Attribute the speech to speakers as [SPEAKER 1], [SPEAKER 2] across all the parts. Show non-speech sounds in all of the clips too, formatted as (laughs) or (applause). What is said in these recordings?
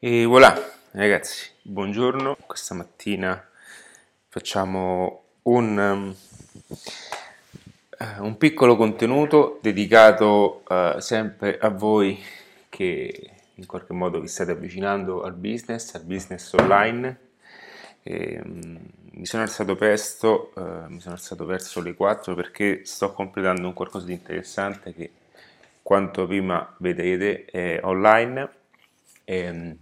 [SPEAKER 1] E voilà, ragazzi, buongiorno. Questa mattina facciamo un, um, uh, un piccolo contenuto dedicato uh, sempre a voi che in qualche modo vi state avvicinando al business, al business online. E, um, mi sono alzato presto, uh, mi sono alzato verso le 4 perché sto completando un qualcosa di interessante che quanto prima vedrete è online. E, um,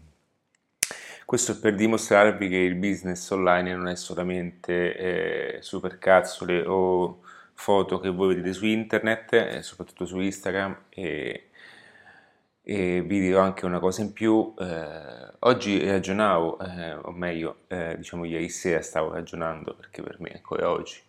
[SPEAKER 1] questo è per dimostrarvi che il business online non è solamente eh, supercazzole o foto che voi vedete su internet, eh, soprattutto su Instagram e, e, vi dirò anche una cosa in più. Eh, oggi ragionavo, eh, o meglio, eh, diciamo ieri sera stavo ragionando, perché per me è ancora oggi,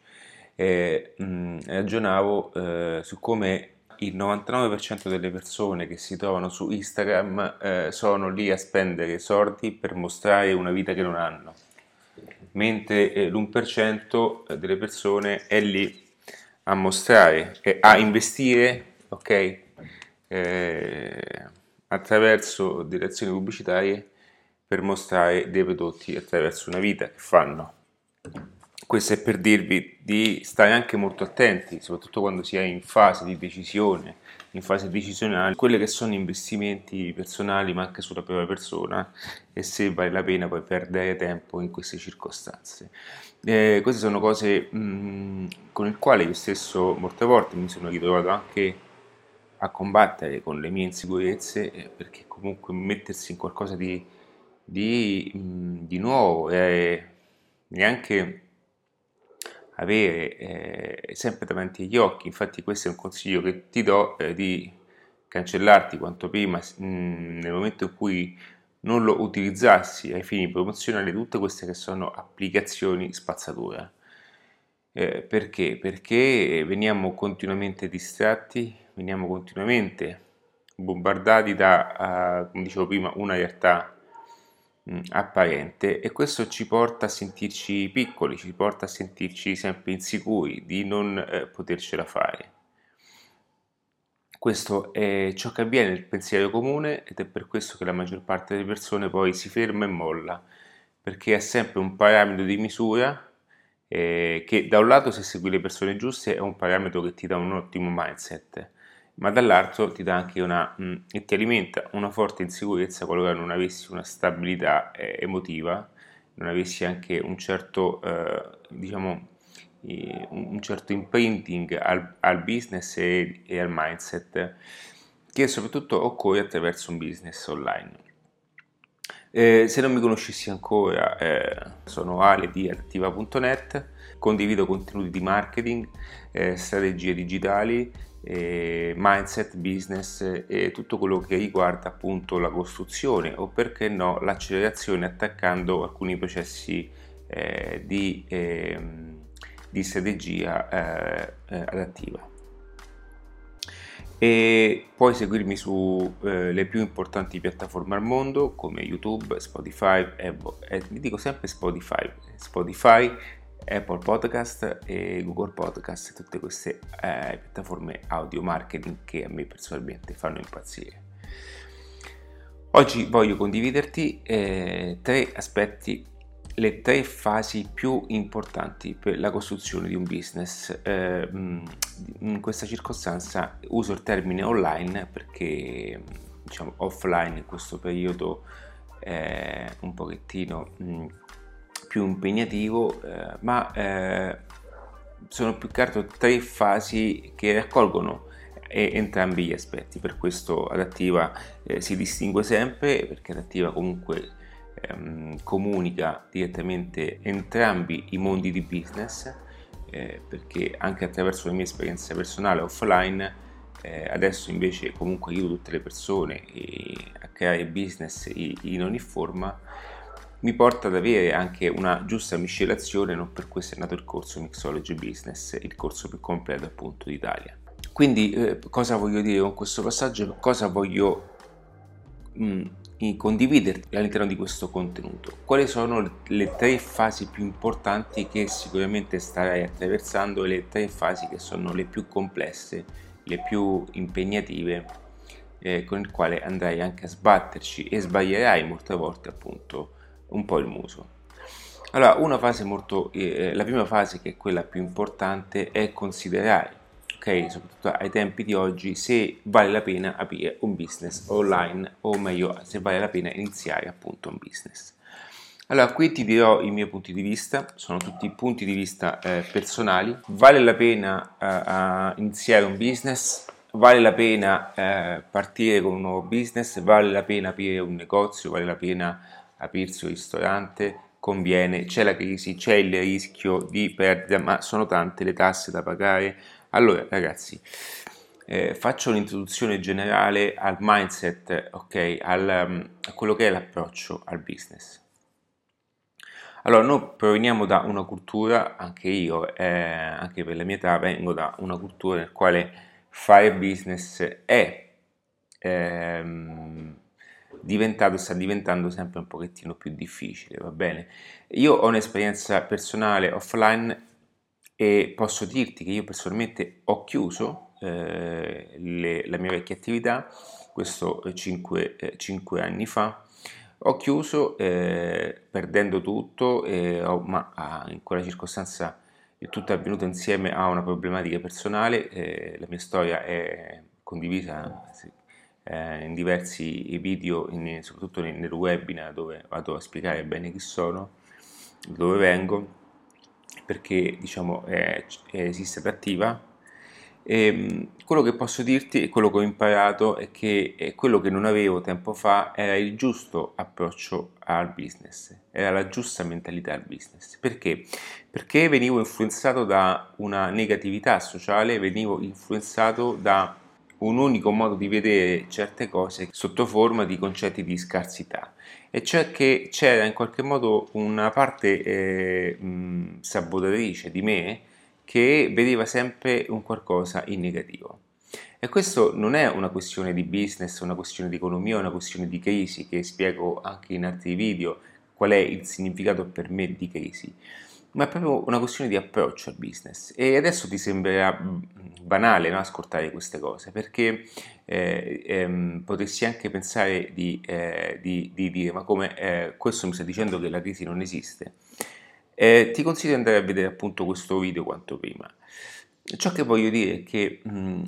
[SPEAKER 1] mh, mm, ragionavo eh, su come il 99% delle persone che si trovano su Instagram eh, sono lì a spendere soldi per mostrare una vita che non hanno, mentre eh, l'1% delle persone è lì a mostrare, eh, a investire, ok? Eh, attraverso delle azioni pubblicitarie per mostrare dei prodotti attraverso una vita che fanno. Questo è per dirvi di stare anche molto attenti, soprattutto quando si è in fase di decisione, in fase decisionale, quelli che sono investimenti personali ma anche sulla propria persona e se vale la pena poi perdere tempo in queste circostanze. Eh, queste sono cose mh, con le quali io stesso molte volte mi sono ritrovato anche a combattere con le mie insicurezze eh, perché comunque mettersi in qualcosa di, di, mh, di nuovo e neanche avere eh, sempre davanti agli occhi, infatti questo è un consiglio che ti do eh, di cancellarti quanto prima mh, mm, nel momento in cui non lo utilizzassi ai fini promozionali tutte queste che sono applicazioni spazzatura. Eh, perché? Perché veniamo continuamente distratti, veniamo continuamente bombardati da, uh, come dicevo prima, una realtà apparente e questo ci porta a sentirci piccoli, ci porta a sentirci sempre insicuri di non eh, potercela fare. Questo è ciò che avviene nel pensiero comune ed è per questo che la maggior parte delle persone poi si ferma e molla, perché è sempre un parametro di misura eh, che da un lato se segui le persone giuste è un parametro che ti dà un ottimo mindset, ma dall'altro ti dà anche una, mh, mm, e ti alimenta una forte insicurezza qualora non avessi una stabilità eh, emotiva, non avessi anche un certo, eh, diciamo, eh, un certo imprinting al, al business e, e, al mindset che soprattutto occorre attraverso un business online. Eh, se non mi conoscessi ancora, eh, sono Ale di attiva.net, condivido contenuti di marketing, eh, strategie digitali, eh, mindset, business e tutto quello che riguarda appunto la costruzione o perché no l'accelerazione attaccando alcuni processi eh, di, eh, di, strategia eh, eh, adattiva. E puoi seguirmi sulle eh, più importanti piattaforme al mondo come YouTube, Spotify, Apple, dico sempre Spotify, Spotify, Apple Podcast e Google Podcast, tutte queste eh, piattaforme audio marketing che a me personalmente fanno impazzire. Oggi voglio condividerti eh, tre aspetti, le tre fasi più importanti per la costruzione di un business. Eh, in questa circostanza uso il termine online perché diciamo offline in questo periodo è un pochettino mh, più impegnativo, eh, ma eh, sono più che altro tre fasi che raccolgono eh, entrambi gli aspetti. Per questo adattiva eh, si distingue sempre, perché adattiva comunque ehm, comunica direttamente entrambi i mondi di business, eh, perché anche attraverso la mia esperienza personale offline, eh, adesso invece comunque aiuto tutte le persone a creare business in ogni forma mi porta ad avere anche una giusta miscelazione, non per questo è nato il corso Mixology Business, il corso più completo appunto d'Italia. Quindi eh, cosa voglio dire con questo passaggio? Cosa voglio mh, mm, condividerti all'interno di questo contenuto? Quali sono le tre fasi più importanti che sicuramente starai attraversando e le tre fasi che sono le più complesse, le più impegnative eh, con il quale andrai anche a sbatterci e sbaglierai molte volte appunto un po' il muso. Allora, una fase molto, eh, la prima fase che è quella più importante è considerare, ok, soprattutto ai tempi di oggi, se vale la pena aprire un business online o meglio, se vale la pena iniziare appunto un business. Allora, qui ti dirò i miei punti di vista, sono tutti punti di vista eh, personali. Vale la pena eh, iniziare un business? Vale la pena eh, partire con un nuovo business? Vale la pena aprire un negozio? Vale la pena aprirsi un ristorante? Conviene? C'è la crisi? C'è il rischio di perdita? Ma sono tante le tasse da pagare? Allora, ragazzi, eh, faccio un'introduzione generale al mindset, ok, al, um, a quello che è l'approccio al business. Allora, noi proveniamo da una cultura, anche io, eh, anche per la mia età, vengo da una cultura nel quale fare business è ehm, diventato, sta diventando sempre un pochettino più difficile, va bene? Io ho un'esperienza personale offline e posso dirti che io personalmente ho chiuso eh, le, la mia vecchia attività, questo 5 eh, anni fa, ho chiuso eh, perdendo tutto, eh, ho, ma ah, in quella circostanza il tutto è avvenuto insieme a una problematica personale, eh, la mia storia è condivisa eh, in diversi video, in, soprattutto nel webinar dove vado a spiegare bene chi sono, dove vengo, perché diciamo è, è attiva e, ehm, quello che posso dirti e quello che ho imparato è che quello che non avevo tempo fa era il giusto approccio al business, era la giusta mentalità al business. Perché? Perché venivo influenzato da una negatività sociale, venivo influenzato da un unico modo di vedere certe cose sotto forma di concetti di scarsità e cioè che c'era in qualche modo una parte eh, sabotatrice di me che vedeva sempre un qualcosa in negativo. E questo non è una questione di business, una questione di economia, una questione di crisi, che spiego anche in altri video qual è il significato per me di crisi, ma è proprio una questione di approccio al business. E adesso ti sembrerà banale no, ascoltare queste cose, perché eh, ehm, potresti anche pensare di, eh, di, di, dire ma come eh, questo mi sta dicendo che la crisi non esiste. Eh, ti consiglio di andare a vedere appunto questo video quanto prima. Ciò che voglio dire è che mh, mm,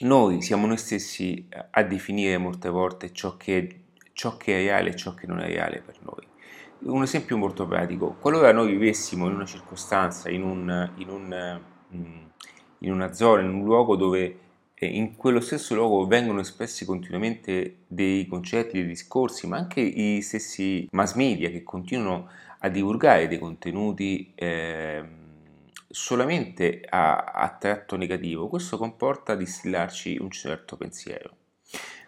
[SPEAKER 1] noi siamo noi stessi a definire molte volte ciò che, ciò che è reale e ciò che non è reale per noi. Un esempio molto pratico, qualora noi vivessimo in una circostanza, in, un, in, un, mm, in una zona, in un luogo dove eh, in quello stesso luogo vengono espressi continuamente dei concetti, dei discorsi, ma anche i stessi mass media che continuano a divulgare dei contenuti eh, solamente a, a tratto negativo, questo comporta distillarci un certo pensiero.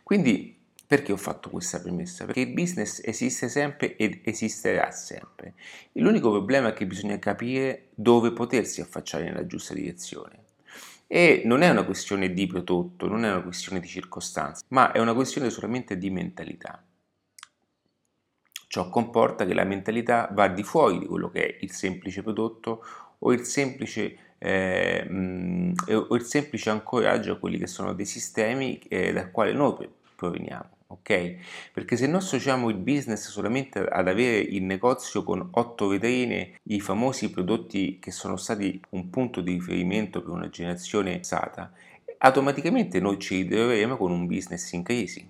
[SPEAKER 1] Quindi perché ho fatto questa premessa? Perché il business esiste sempre ed esisterà sempre. L'unico problema è che bisogna capire dove potersi affacciare nella giusta direzione. E non è una questione di prodotto, non è una questione di circostanze, ma è una questione solamente di mentalità. Ciò comporta che la mentalità va di fuori di quello che è il semplice prodotto o il semplice, eh, mh, o il semplice ancoraggio a quelli che sono dei sistemi eh, dal quale noi proveniamo. Ok? Perché se noi associamo il business solamente ad avere il negozio con otto vetrine, i famosi prodotti che sono stati un punto di riferimento per una generazione passata, automaticamente noi ci ritroveremo con un business in crisi.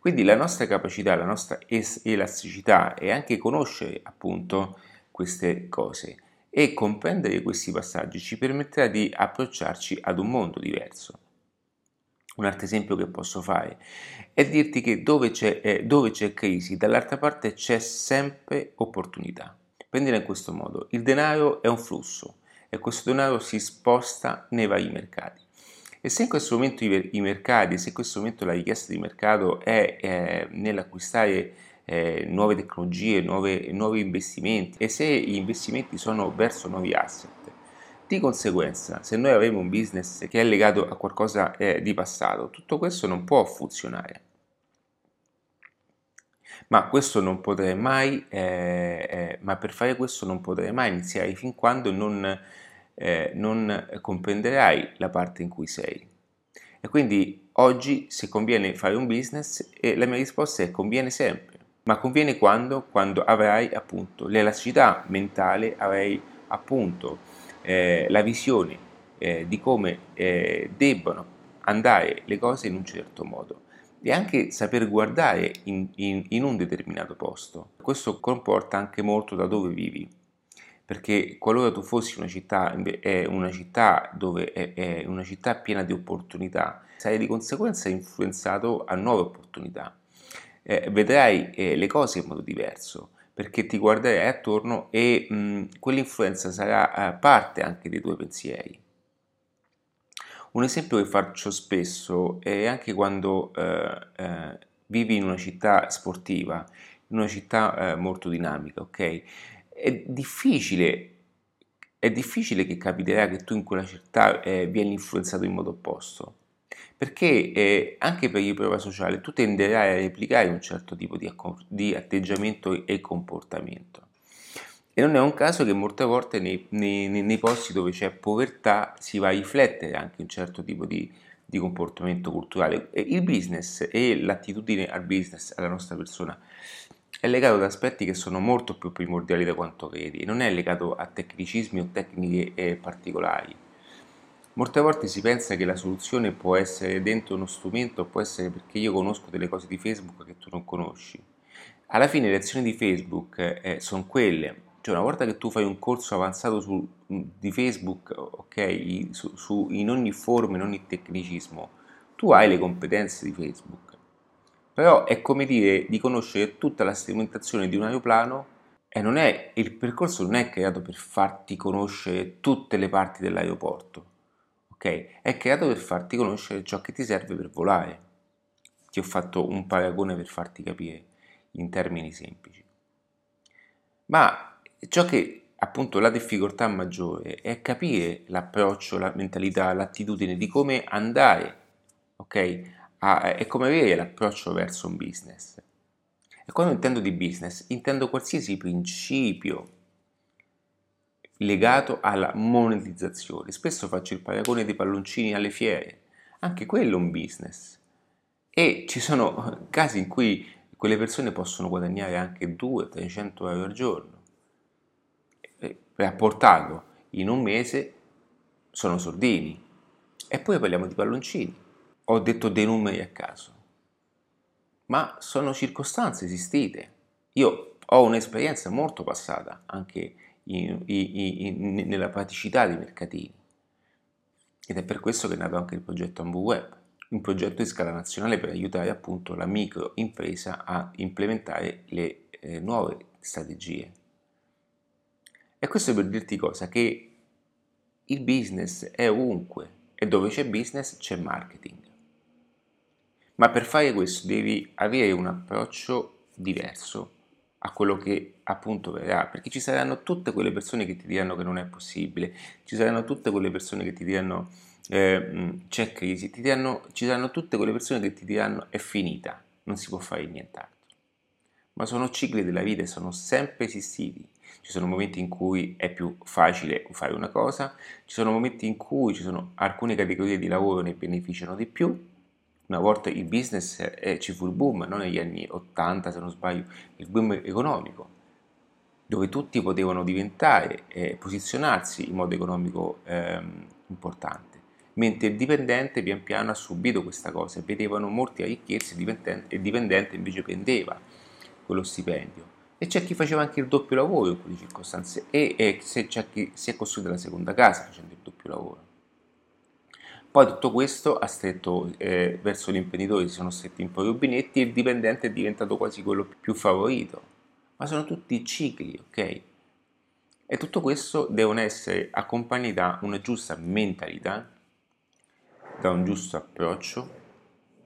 [SPEAKER 1] Quindi la nostra capacità, la nostra elasticità e anche conoscere appunto queste cose e comprendere questi passaggi ci permetterà di approcciarci ad un mondo diverso. Un altro esempio che posso fare è dirti che dove c'è, eh, dove c'è crisi, dall'altra parte c'è sempre opportunità. Prendila in questo modo, il denaro è un flusso e questo denaro si sposta nei vari mercati. E se in questo momento i, i mercati, se in questo momento la richiesta di mercato è eh, nell'acquistare eh, nuove tecnologie, nuove, nuovi investimenti e se gli investimenti sono verso nuovi asset, di conseguenza, se noi avremo un business che è legato a qualcosa eh, di passato, tutto questo non può funzionare. Ma questo mai, eh, eh, ma per fare questo non potrei mai iniziare fin quando non eh, non comprenderai la parte in cui sei. E quindi oggi se conviene fare un business e la mia risposta è conviene sempre, ma conviene quando? Quando avrai appunto l'elasticità mentale, avrai appunto eh, la visione eh, di come eh, debbano andare le cose in un certo modo e anche saper guardare in, in, in un determinato posto. Questo comporta anche molto da dove vivi perché qualora tu fossi una città, è una città dove è, è, una città piena di opportunità, sarai di conseguenza influenzato a nuove opportunità. Eh, vedrai eh, le cose in modo diverso, perché ti guarderai attorno e mh, quell'influenza sarà eh, parte anche dei tuoi pensieri. Un esempio che faccio spesso è anche quando eh, eh, vivi in una città sportiva, in una città eh, molto dinamica, ok? È difficile, è difficile che capiterà che tu in quella città eh, vieni influenzato in modo opposto, perché eh, anche per η prova sociale tu tenderai a replicare un certo tipo di, di atteggiamento e comportamento. E non è un caso che molte volte nei, nei, nei posti dove c'è povertà si va a riflettere anche un certo tipo di, di comportamento culturale. E il business e l'attitudine al business, alla nostra persona, è legato ad aspetti che sono molto più primordiali da quanto credi, non è legato a tecnicismi o tecniche eh, particolari. Molte volte si pensa che la soluzione può essere dentro uno strumento, può essere perché io conosco delle cose di Facebook che tu non conosci. Alla fine le azioni di Facebook eh, sono quelle, cioè una volta che tu fai un corso avanzato su, di Facebook, ok, su, su, in ogni forma, in ogni tecnicismo, tu hai le competenze di Facebook. Però è come dire di conoscere tutta la strumentazione di un aeroplano e non è, il percorso non è creato per farti conoscere tutte le parti dell'aeroporto, ok? È creato per farti conoscere ciò che ti serve per volare. Ti ho fatto un paragone per farti capire in termini semplici. Ma ciò che appunto la difficoltà maggiore è capire l'approccio, la mentalità, l'attitudine di come andare, ok? A, e come avere l'approccio verso un business. E quando intendo di business, intendo qualsiasi principio legato alla monetizzazione. Spesso faccio il paragone dei palloncini alle fiere, anche quello è un business. E ci sono casi in cui quelle persone possono guadagnare anche 200-300 euro al giorno rapportato in un mese sono sordini. E poi parliamo di palloncini. Ho detto dei numeri a caso, ma sono circostanze esistite. Io ho un'esperienza molto passata anche nella praticità dei mercatini. Ed è per questo che è nato anche il progetto Ambu Web, un progetto di scala nazionale per aiutare appunto la microimpresa a implementare le eh, nuove strategie e questo per dirti cosa? Che il business è ovunque e dove c'è business c'è marketing. Ma per fare questo devi avere un approccio diverso a quello che appunto verrà, perché ci saranno tutte quelle persone che ti diranno che non è possibile, ci saranno tutte quelle persone che ti diranno eh, c'è crisi, ti diranno, ci saranno tutte quelle persone che ti diranno è finita, non si può fare nient'altro. Ma sono cicli della vita e sono sempre esistiti ci sono momenti in cui è più facile fare una cosa, ci sono momenti in cui ci sono alcune categorie di lavoro ne beneficiano di più. Una volta il business eh, ci fu il boom, no? negli anni 80 se non sbaglio, il boom economico, dove tutti potevano diventare e eh, posizionarsi in modo economico ehm, importante mentre il dipendente pian piano ha subito questa cosa, vedevano molti arricchirsi e il dipendente invece prendeva quello stipendio e c'è chi faceva anche il doppio lavoro in quelle circostanze e, e c'è chi si è costruito la seconda casa facendo il doppio lavoro. Poi tutto questo ha stretto eh, verso l'imprenditore, si sono stretti un po' i rubinetti e il dipendente è diventato quasi quello più favorito. Ma sono tutti cicli, ok? E tutto questo devono essere accompagnati da una giusta mentalità, da un giusto approccio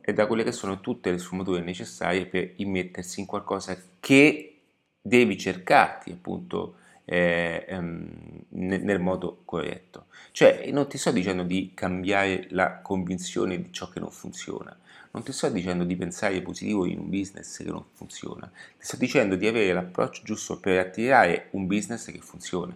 [SPEAKER 1] e da quelle che sono tutte le sfumature necessarie per immettersi in qualcosa che devi cercarti appunto eh, ehm, nel modo corretto. Cioè, non ti sto dicendo di cambiare la convinzione di ciò che non funziona, non ti sto dicendo di pensare positivo in un business che non funziona, ti sto dicendo di avere l'approccio giusto per attirare un business che funziona.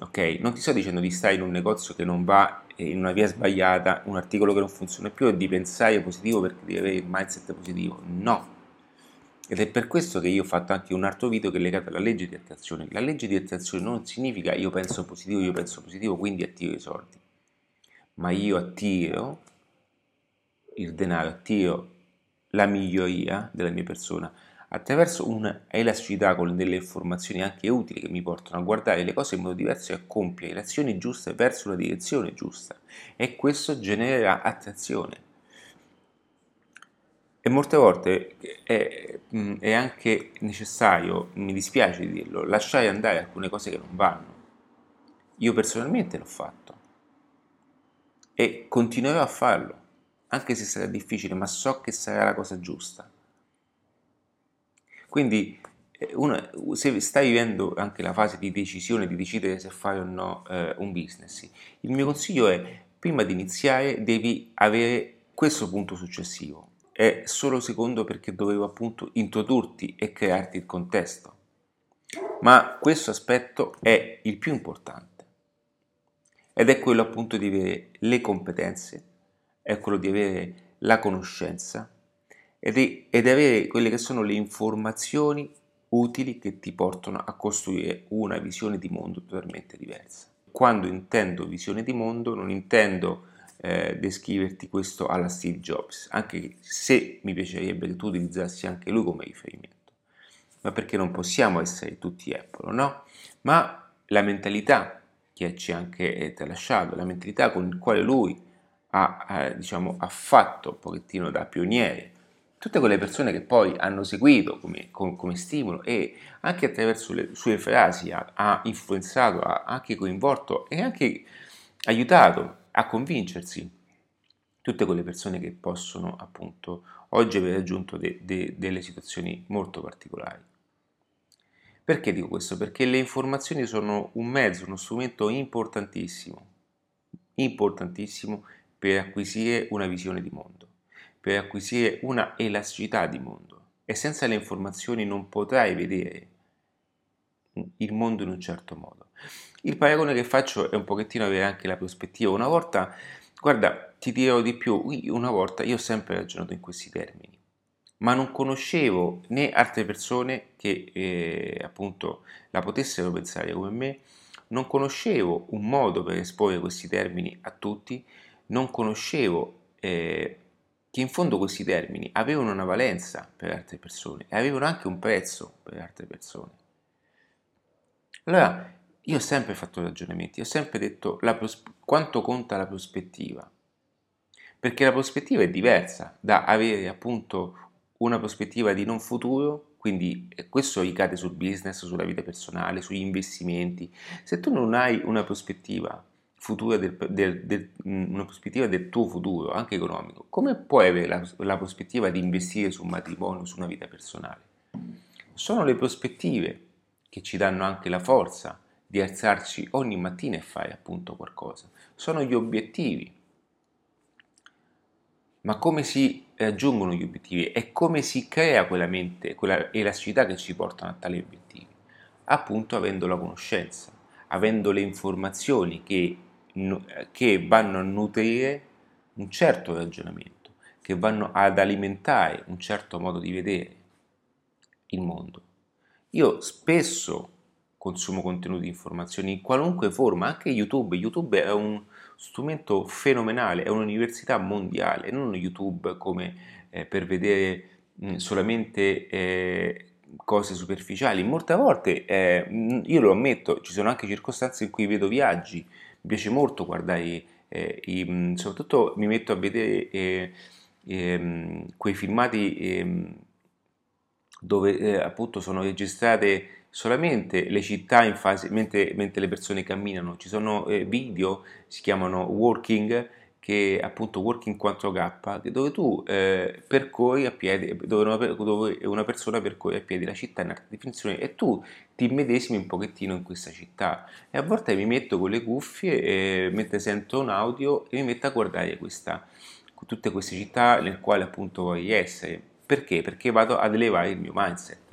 [SPEAKER 1] ok? Non ti sto dicendo di stare in un negozio che non va in una via sbagliata, un articolo che non funziona più e di pensare positivo perché devi avere il mindset positivo. No. Ed è per questo che io ho fatto anche un altro video che è legato alla legge di attrazione. La legge di attrazione non significa io penso positivo, io penso positivo, quindi attiro i soldi. Ma io attiro il denaro, attiro la miglioria della mia persona attraverso un'elasticità con delle informazioni anche utili che mi portano a guardare le cose in modo diverso e a compiere le azioni giuste verso una direzione giusta e questo genererà attrazione. E molte volte è, è anche necessario, mi dispiace dirlo, lasciare andare alcune cose che non vanno. Io personalmente l'ho fatto e continuerò a farlo, anche se sarà difficile, ma so che sarà la cosa giusta. Quindi eh, uno, se stai vivendo anche la fase di decisione, di decidere se fare o no eh, un business, il mio consiglio è, prima di iniziare, devi avere questo punto successivo. È solo secondo perché dovevo appunto introdurti e crearti il contesto. Ma questo aspetto è il più importante. Ed è quello appunto di avere le competenze, è quello di avere la conoscenza, ed, ed avere quelle che sono le informazioni utili che ti portano a costruire una visione di mondo totalmente diversa. Quando intendo visione di mondo non intendo eh, descriverti questo alla Steve Jobs, anche se mi piacerebbe che tu utilizzassi anche lui come riferimento, ma perché non possiamo essere tutti Apple, no? Ma la mentalità che ci ha anche tralasciato, la mentalità con la quale lui ha, eh, diciamo, ha fatto un pochettino da pioniere. Tutte quelle persone che poi hanno seguito come, come, come stimolo e anche attraverso le sue frasi ha, ha influenzato, ha anche coinvolto e anche aiutato a convincersi tutte quelle persone che possono appunto oggi aver raggiunto de, de, delle situazioni molto particolari. Perché dico questo? Perché le informazioni sono un mezzo, uno strumento importantissimo, importantissimo per acquisire una visione di mondo per acquisire una elasticità di mondo e senza le informazioni non potrai vedere il mondo in un certo modo. Il paragone che faccio è un pochettino avere anche la prospettiva. Una volta, guarda, ti dirò di più, una volta io ho sempre ragionato in questi termini, ma non conoscevo né altre persone che eh, appunto la potessero pensare come me, non conoscevo un modo per esporre questi termini a tutti, non conoscevo eh, che in fondo questi termini avevano una valenza per altre persone e avevano anche un prezzo per altre persone. Allora, io ho sempre fatto ragionamenti, ho sempre detto pros- quanto conta la prospettiva, perché la prospettiva è diversa da avere appunto una prospettiva di non futuro, quindi questo ricade sul business, sulla vita personale, sugli investimenti. Se tu non hai una prospettiva futura del, del, del, mm, una prospettiva del tuo futuro, anche economico, come puoi avere la, la prospettiva di investire su un matrimonio, su una vita personale? Sono le prospettive che ci danno anche la forza di alzarci ogni mattina e fare appunto qualcosa. Sono gli obiettivi. Ma come si raggiungono gli obiettivi e come si crea quella mente, quella elasticità che ci portano a tali obiettivi? Appunto avendo la conoscenza, avendo le informazioni che che vanno a nutrire un certo ragionamento, che vanno ad alimentare un certo modo di vedere il mondo. Io spesso consumo contenuti informazioni in qualunque forma, anche YouTube. YouTube è un strumento fenomenale, è un'università mondiale, non YouTube come eh, per vedere mh, solamente eh, cose superficiali. Molte volte, eh, io lo ammetto, ci sono anche circostanze in cui vedo viaggi mi piace molto guardare, eh, i, mm, soprattutto mi metto a vedere eh, eh, quei filmati ehm, dove eh, appunto sono registrate solamente le città in fase, mentre, mentre le persone camminano, ci sono eh, video, si chiamano walking, che appunto Working 4K, dove tu eh, percorri a piedi, dove una, dove una, persona percorre a piedi la città in alta definizione e tu ti immedesimi un pochettino in questa città. E a volte mi metto con le cuffie eh, mentre sento un audio e mi metto a guardare questa, tutte queste città nel quale appunto vorrei essere. Perché? Perché vado ad elevare il mio mindset.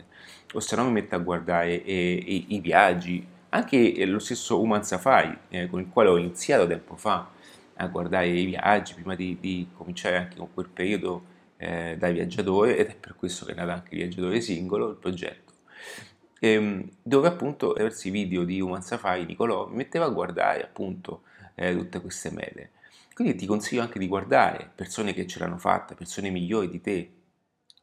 [SPEAKER 1] O se no mi metto a guardare eh, i, i viaggi, anche lo stesso Human Safari, eh, con il quale ho iniziato tempo fa a guardare i viaggi, prima di, di cominciare anche con quel periodo eh, da viaggiatore, ed è per questo che è nato anche Viaggiatore Singolo, il progetto, ehm, dove appunto attraverso i video di Human Safari Nicolò mi metteva a guardare appunto eh, tutte queste mele. Quindi ti consiglio anche di guardare persone che ce l'hanno fatta, persone migliori di te,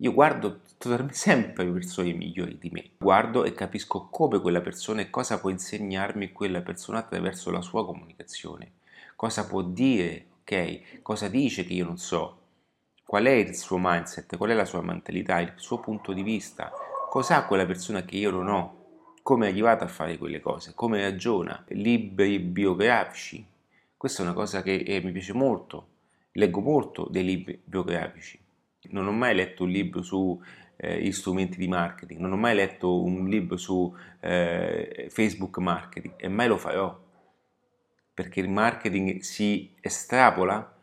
[SPEAKER 1] io guardo (laughs) sempre persone migliori di me, guardo e capisco come quella persona e cosa può insegnarmi quella persona attraverso la sua comunicazione, cosa può dire, ok? Cosa dice che io non so, qual è il suo mindset, qual è la sua mentalità, il suo punto di vista, cosa ha quella persona che io non ho, come è arrivata a fare quelle cose, come ragiona, libri biografici. Questa è una cosa che eh, mi piace molto, leggo molto dei libri biografici non ho mai letto un libro sugli eh, strumenti di marketing, non ho mai letto un libro su eh, Facebook marketing e mai lo farò perché il marketing si estrapola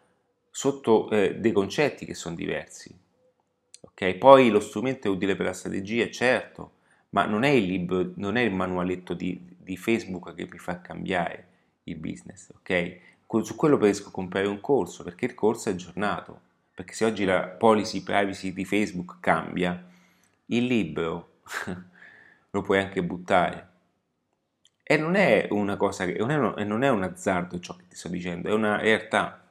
[SPEAKER 1] sotto eh, dei concetti che sono diversi. Okay? Poi lo strumento è utile per la strategia, certo, ma non è il libro, non è il manualetto di, di Facebook che mi fa cambiare il business. Okay? Su quello preferisco comprare un corso perché il corso è aggiornato perché se oggi la policy privacy di Facebook cambia, il libro (laughs) lo puoi anche buttare. E non è una cosa che non è un azzardo ciò che ti sto dicendo, è una realtà.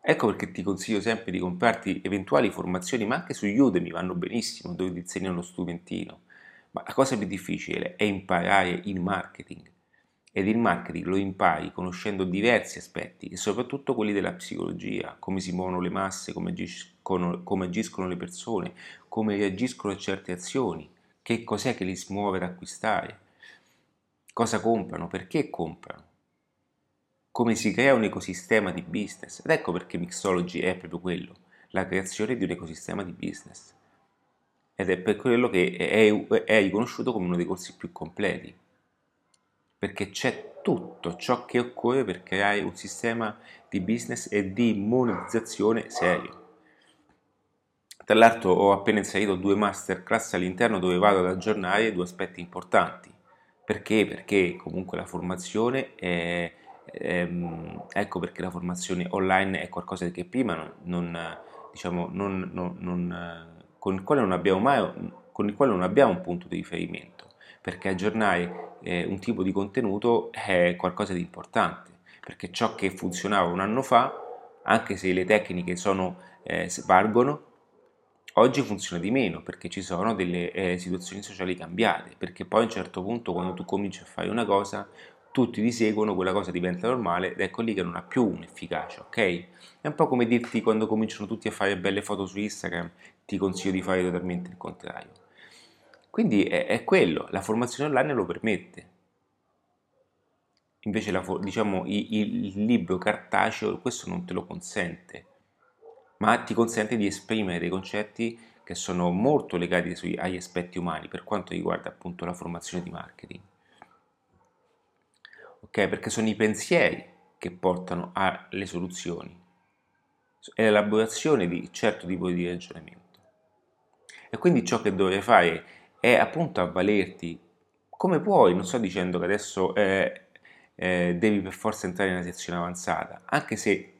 [SPEAKER 1] Ecco perché ti consiglio sempre di comprarti eventuali formazioni, ma anche su Udemy vanno benissimo, dove ti insegnano lo strumentino. Ma la cosa più difficile è imparare il marketing ed il marketing lo impari conoscendo diversi aspetti e soprattutto quelli della psicologia, come si muovono le masse, come agiscono, come agiscono le persone, come reagiscono a certe azioni, che cos'è che li smuove ad acquistare, cosa comprano, perché comprano, come si crea un ecosistema di business. Ed ecco perché Mixology è proprio quello, la creazione di un ecosistema di business. Ed è per quello che è, è riconosciuto come uno dei corsi più completi perché c'è tutto ciò che occorre per creare un sistema di business e di monetizzazione serio. Tra l'altro ho appena inserito due masterclass all'interno dove vado ad aggiornare due aspetti importanti. Perché? Perché comunque la formazione è, è, ecco perché la formazione online è qualcosa che prima non, non, diciamo, non, non, con, il quale non abbiamo mai, con il quale non abbiamo un punto di riferimento perché aggiornare eh, un tipo di contenuto è qualcosa di importante, perché ciò che funzionava un anno fa, anche se le tecniche sono, eh, valgono, oggi funziona di meno perché ci sono delle eh, situazioni sociali cambiate, perché poi a un certo punto quando tu cominci a fare una cosa, tutti ti seguono, quella cosa diventa normale ed ecco lì che non ha più un'efficacia, ok? È un po' come dirti quando cominciano tutti a fare belle foto su Instagram, ti consiglio di fare totalmente il contrario. Quindi è, è quello, la formazione online lo permette. Invece la, diciamo, il, il libro cartaceo questo non te lo consente, ma ti consente di esprimere dei concetti che sono molto legati sui, agli aspetti umani per quanto riguarda appunto la formazione di marketing. Ok? Perché sono i pensieri che portano alle soluzioni, è l'elaborazione di certo tipo di ragionamento. E quindi ciò che dovrei fare è appunto avvalerti come puoi, non sto dicendo che adesso eh, eh, devi per forza entrare in una sezione avanzata, anche se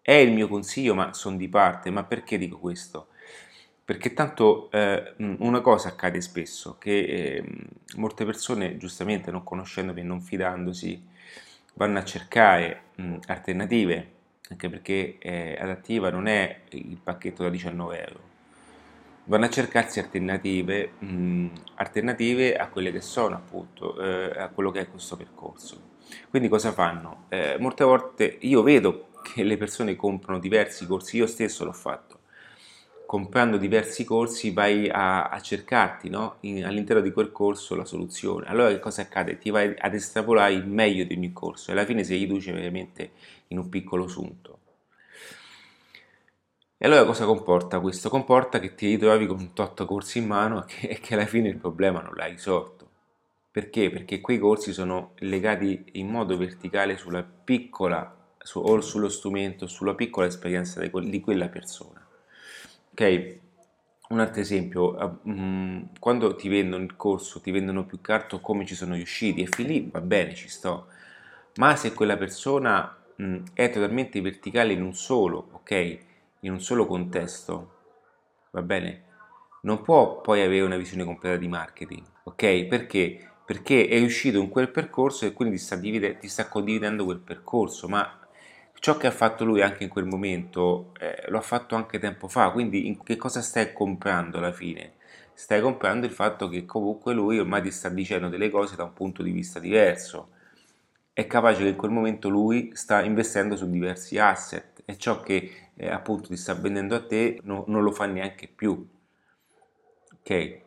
[SPEAKER 1] è il mio consiglio, ma sono di parte. Ma perché dico questo? Perché tanto eh, una cosa accade spesso, che eh, molte persone, giustamente non conoscendomi e non fidandosi, vanno a cercare mh, alternative, anche perché eh, adattiva non è il pacchetto da 19 euro, vanno a cercarsi alternative, mh, mm, alternative a quelle che sono appunto eh, a quello che è questo percorso. Quindi cosa fanno? Eh, molte volte io vedo che le persone comprano diversi corsi, io stesso l'ho fatto. Comprando diversi corsi vai a, a cercarti no? In, all'interno di quel corso la soluzione. Allora che cosa accade? Ti vai ad estrapolare il meglio di ogni corso e alla fine si riduce veramente in un piccolo sunto. E allora cosa comporta questo? Comporta che ti ritrovi con un tot corsi in mano e che, che alla fine il problema non l'hai risolto. Perché? Perché quei corsi sono legati in modo verticale sulla piccola, su, o sullo strumento, sulla piccola esperienza di, di quella persona. Ok? un altro esempio, um, quando ti vendono il corso, ti vendono più che altro come ci sono riusciti e fin lì va bene, ci sto, ma se quella persona mh, è totalmente verticale in un solo, ok? In un solo contesto, va bene? Non può poi avere una visione completa di marketing, ok? Perché? Perché è riuscito in quel percorso e quindi ti sta, divide- ti sta condividendo quel percorso, ma ciò che ha fatto lui anche in quel momento eh, lo ha fatto anche tempo fa, quindi in che cosa stai comprando alla fine? Stai comprando il fatto che comunque lui ormai ti sta dicendo delle cose da un punto di vista diverso è capace che in quel momento lui sta investendo su diversi asset e ciò che eh, appunto ti sta vendendo a te no, non lo fa neanche più. Ok?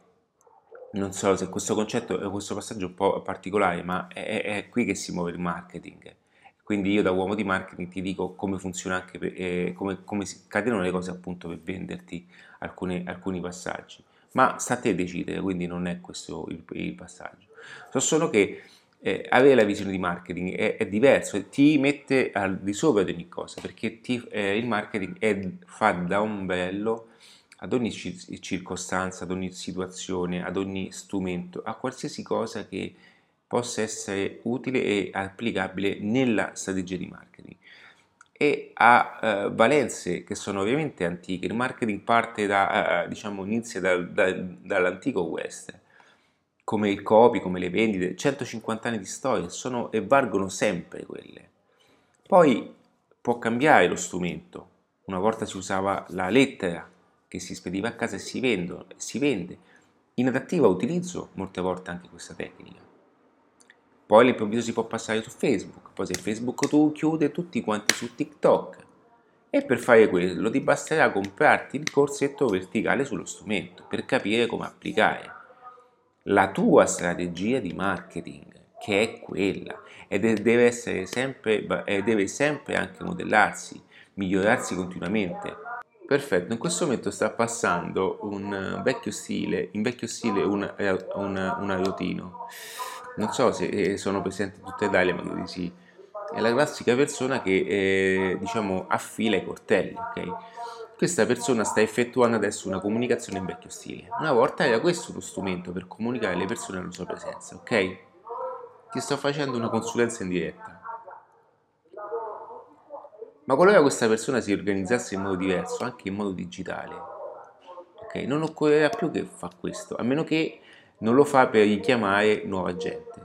[SPEAKER 1] Non so se questo concetto, questo passaggio è un po' particolare, ma è, è qui che si muove il marketing. Quindi io da uomo di marketing ti dico come funziona anche, per, eh, come, come si catenano le cose appunto per venderti alcune, alcuni passaggi. Ma sta a te decidere, quindi non è questo il, il passaggio. So solo che eh, avere la visione di marketing è, è, diverso, ti mette al di sopra di ogni cosa, perché ti, eh, il marketing è, fa da ombrello ad ogni circostanza, ad ogni situazione, ad ogni strumento, a qualsiasi cosa che possa essere utile e applicabile nella strategia di marketing e ha eh, valenze che sono ovviamente antiche. Il marketing parte da, eh, diciamo, inizia da, da, dall'antico West come il copy, come le vendite, 150 anni di storia sono e valgono sempre quelle. Poi può cambiare lo strumento. Una volta si usava la lettera che si spediva a casa e si, vendo, si vende. Inadattiva utilizzo molte volte anche questa tecnica. Poi all'improvviso si può passare su Facebook, poi se Facebook tu chiude tutti quanti su TikTok. E per fare quello ti basterà comprarti il corsetto verticale sullo strumento per capire come applicare la tua strategia di marketing, che è quella, e deve essere sempre, deve sempre anche modellarsi, migliorarsi continuamente. Perfetto, in questo momento sta passando un vecchio stile, in vecchio stile un, un, un aerotino. Non so se eh, sono presenti in tutta Italia, ma credo di sì. È la classica persona che eh, diciamo affila i coltelli, ok? Questa persona sta effettuando adesso una comunicazione in vecchio stile. Una volta era questo lo strumento per comunicare alle persone alla sua presenza, ok? Ti sto facendo una consulenza in diretta. Ma qualora questa persona si organizzasse in modo diverso, anche in modo digitale, ok? Non occorrerà più che fa questo, a meno che non lo fa per richiamare nuova gente.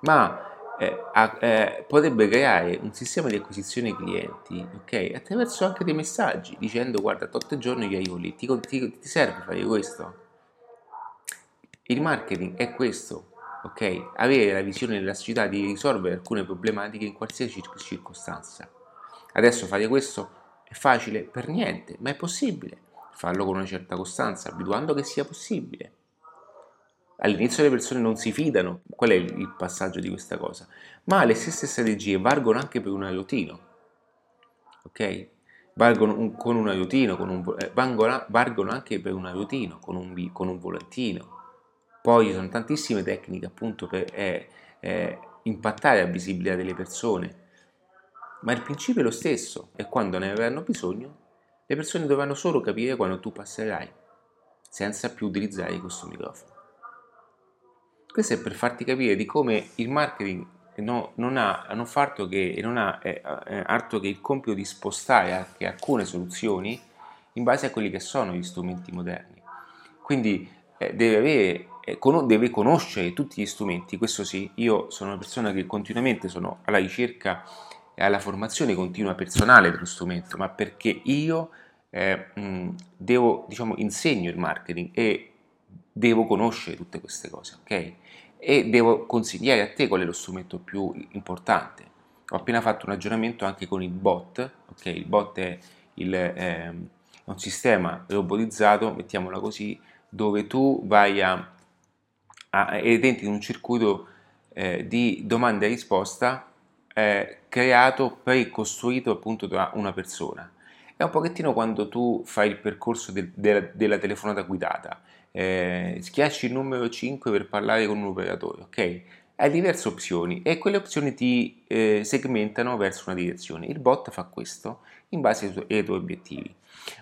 [SPEAKER 1] Ma eh, eh, potrebbe creare un sistema di acquisizione clienti ok, attraverso anche dei messaggi dicendo guarda, tot giorni che arrivo lì, ti, ti, ti serve fare questo? Il marketing è questo, ok? Avere la visione della società di risolvere alcune problematiche in qualsiasi circostanza. Adesso fare questo è facile per niente, ma è possibile. Farlo con una certa costanza, abituando che sia possibile. All'inizio le persone non si fidano, qual è il passaggio di questa cosa? Ma le stesse strategie valgono anche per un aiutino, ok? Valgono un, con un aiutino, con un, eh, valgono, valgono, anche per un aiutino, con un, con un volantino. Poi ci sono tantissime tecniche appunto per eh, eh, impattare la visibilità delle persone, ma il principio è lo stesso e quando ne avranno bisogno le persone dovranno solo capire quando tu passerai, senza più utilizzare questo microfono. Questo è per farti capire di come il marketing no, non ha, non fa altro che, non ha eh, eh, altro che il compito di spostare anche alcune soluzioni in base a quelli che sono gli strumenti moderni. Quindi eh, deve, avere, eh, con, deve conoscere tutti gli strumenti, questo sì, io sono una persona che continuamente sono alla ricerca e alla formazione continua personale dello strumento, ma perché io eh, mh, devo, diciamo, insegno il marketing e devo conoscere tutte queste cose, ok? E devo consigliare a te qual è lo strumento più importante. Ho appena fatto un aggiornamento anche con il bot, ok? Il bot è il, eh, un sistema robotizzato, mettiamola così, dove tu vai a, a ed entri in un circuito eh, di domanda e risposta eh, creato, precostruito appunto da una persona. È un pochettino quando tu fai il percorso de, de, della telefonata guidata eh, schiacci il numero 5 per parlare con un operatore, ok? hai diverse opzioni e quelle opzioni ti eh, segmentano verso una direzione. Il bot fa questo in base ai, tu- ai tuoi obiettivi.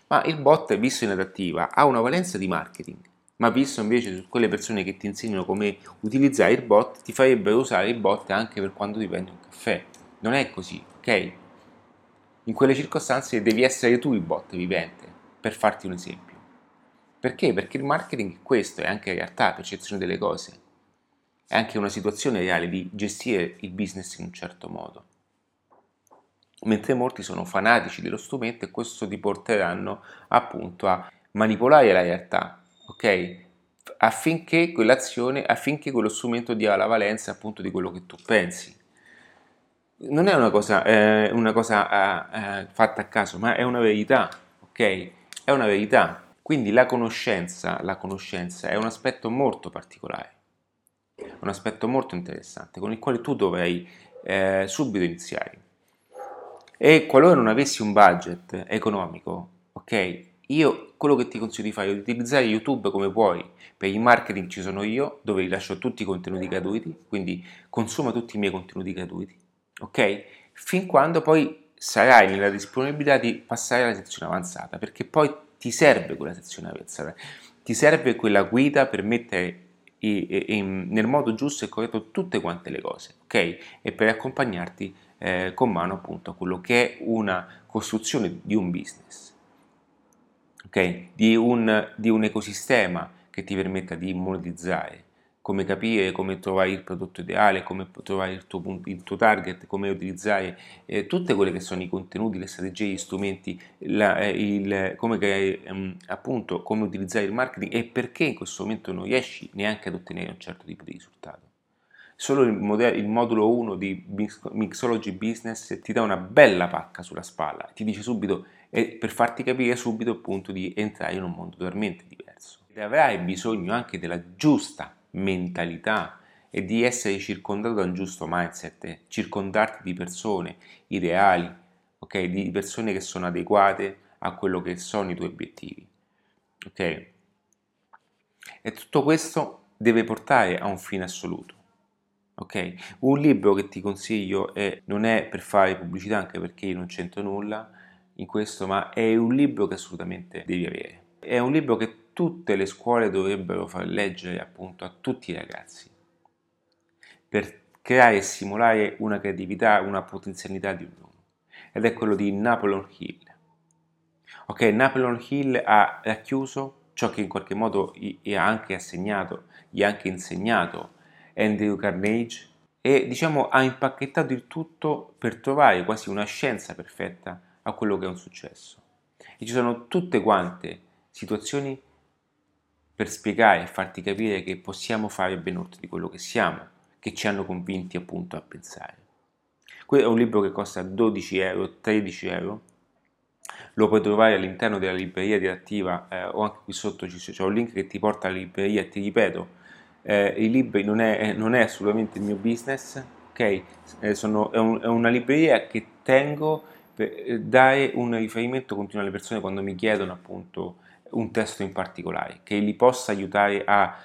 [SPEAKER 1] Ma il bot, visto in adattiva, ha una valenza di marketing, ma visto invece su quelle persone che ti insegnano come utilizzare il bot, ti farebbero usare il bot anche per quando ti prendi un caffè. Non è così, ok? In quelle circostanze devi essere tu il bot vivente, per farti un esempio. Perché? Perché il marketing è questo, è anche realtà, percezione delle cose. È anche una situazione reale di gestire il business in un certo modo. Mentre molti sono fanatici dello strumento e questo ti porteranno appunto a manipolare la realtà, ok? Affinché quell'azione, affinché quello strumento dia la valenza appunto di quello che tu pensi. Non è una cosa, eh, una cosa eh, eh fatta a caso, ma è una verità, ok? È una verità. Quindi la conoscenza, la conoscenza è un aspetto molto particolare, un aspetto molto interessante con il quale tu dovrai eh, subito iniziare. E qualora non avessi un budget economico, ok, io quello che ti consiglio di fare è utilizzare YouTube come puoi. Per il marketing ci sono io, dove rilascio tutti i contenuti gratuiti, quindi consuma tutti i miei contenuti gratuiti, ok? Fin quando poi sarai nella disponibilità di passare alla sezione avanzata, perché poi ti serve quella sezione avanzata, ti serve quella guida per mettere nel modo giusto e corretto tutte quante le cose, ok? E per accompagnarti eh, con mano appunto a quello che è una costruzione di un business, ok? Di un, di un ecosistema che ti permetta di monetizzare come capire come trovare il prodotto ideale, come trovare il tuo, il tuo target, come utilizzare eh, tutte quelle che sono i contenuti, le strategie, gli strumenti, la, eh, il, come, ehm, appunto, come utilizzare il marketing e perché in questo momento non riesci neanche ad ottenere un certo tipo di risultato. Solo il, modello, il modulo 1 di Mixology Business ti dà una bella pacca sulla spalla, ti dice subito, e per farti capire subito appunto di entrare in un mondo totalmente diverso. Ed avrai bisogno anche della giusta mentalità e di essere circondato da un giusto mindset, circondarti di persone ideali, ok? Di persone che sono adeguate a quello che sono i tuoi obiettivi, ok? E tutto questo deve portare a un fine assoluto. Ok, un libro che ti consiglio è, non è per fare pubblicità anche perché io non c'entro nulla in questo, ma è un libro che assolutamente devi avere. È un libro che tutte le scuole dovrebbero far leggere appunto a tutti i ragazzi per creare e simulare una creatività, una potenzialità di ognuno. Ed è quello di Napoleon Hill. Ok, Napoleon Hill ha racchiuso ciò che in qualche modo gli ha anche assegnato, gli ha anche insegnato Andrew Carnage e diciamo ha impacchettato il tutto per trovare quasi una scienza perfetta a quello che è un successo. E ci sono tutte quante situazioni per spiegare e farti capire che possiamo fare ben oltre di quello che siamo, che ci hanno convinti appunto a pensare. Questo è un libro che costa 12 euro, 13 euro, lo puoi trovare all'interno della libreria didattiva eh, o anche qui sotto c'è un link che ti porta alla libreria ti ripeto, eh, i libri non è, non è, assolutamente il mio business, ok? Eh, sono, è, un, è, una libreria che tengo per eh, dare un riferimento continuo alle persone quando mi chiedono appunto un testo in particolare che li possa aiutare a,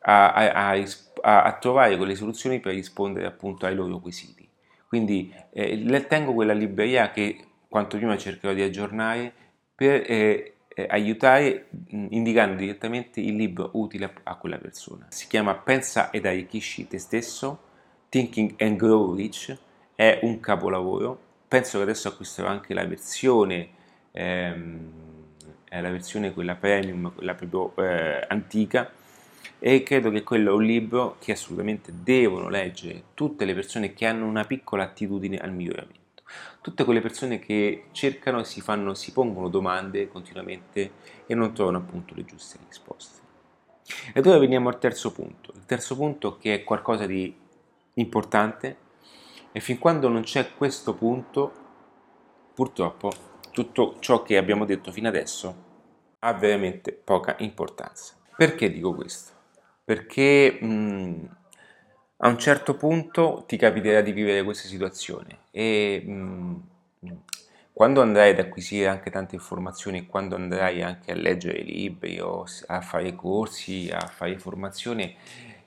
[SPEAKER 1] a, a, a trovare quelle soluzioni per rispondere appunto ai loro quesiti. Quindi eh, tengo quella libreria che quanto prima cercherò di aggiornare per eh, eh, aiutare mh, indicando direttamente il libro utile a, a, quella persona. Si chiama Pensa ed arricchisci te stesso, Thinking and Grow Rich, è un capolavoro. Penso che adesso acquisterò anche la versione ehm, eh, la versione quella premium, quella proprio eh, antica e credo che quello è un libro che assolutamente devono leggere tutte le persone che hanno una piccola attitudine al miglioramento. Tutte quelle persone che cercano e si, fanno, si pongono domande continuamente e non trovano appunto le giuste risposte. Ed ora veniamo al terzo punto. Il terzo punto che è qualcosa di importante e fin quando non c'è questo punto, purtroppo tutto ciò che abbiamo detto fino adesso ha veramente poca importanza. Perché dico questo? Perché mh, a un certo punto ti capiterà di vivere questa situazione e mh, quando andrai ad acquisire anche tante informazioni, quando andrai anche a leggere libri o a fare corsi, a fare formazione,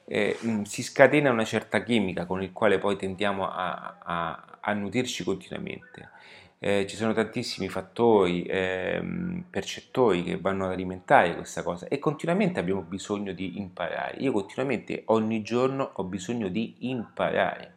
[SPEAKER 1] eh, mh, si scatena una certa chimica con il quale poi tendiamo a, a, a nutrirci continuamente. Eh, ci sono tantissimi fattori, ehm, percettori che vanno ad alimentare questa cosa e continuamente abbiamo bisogno di imparare. Io continuamente ogni giorno ho bisogno di imparare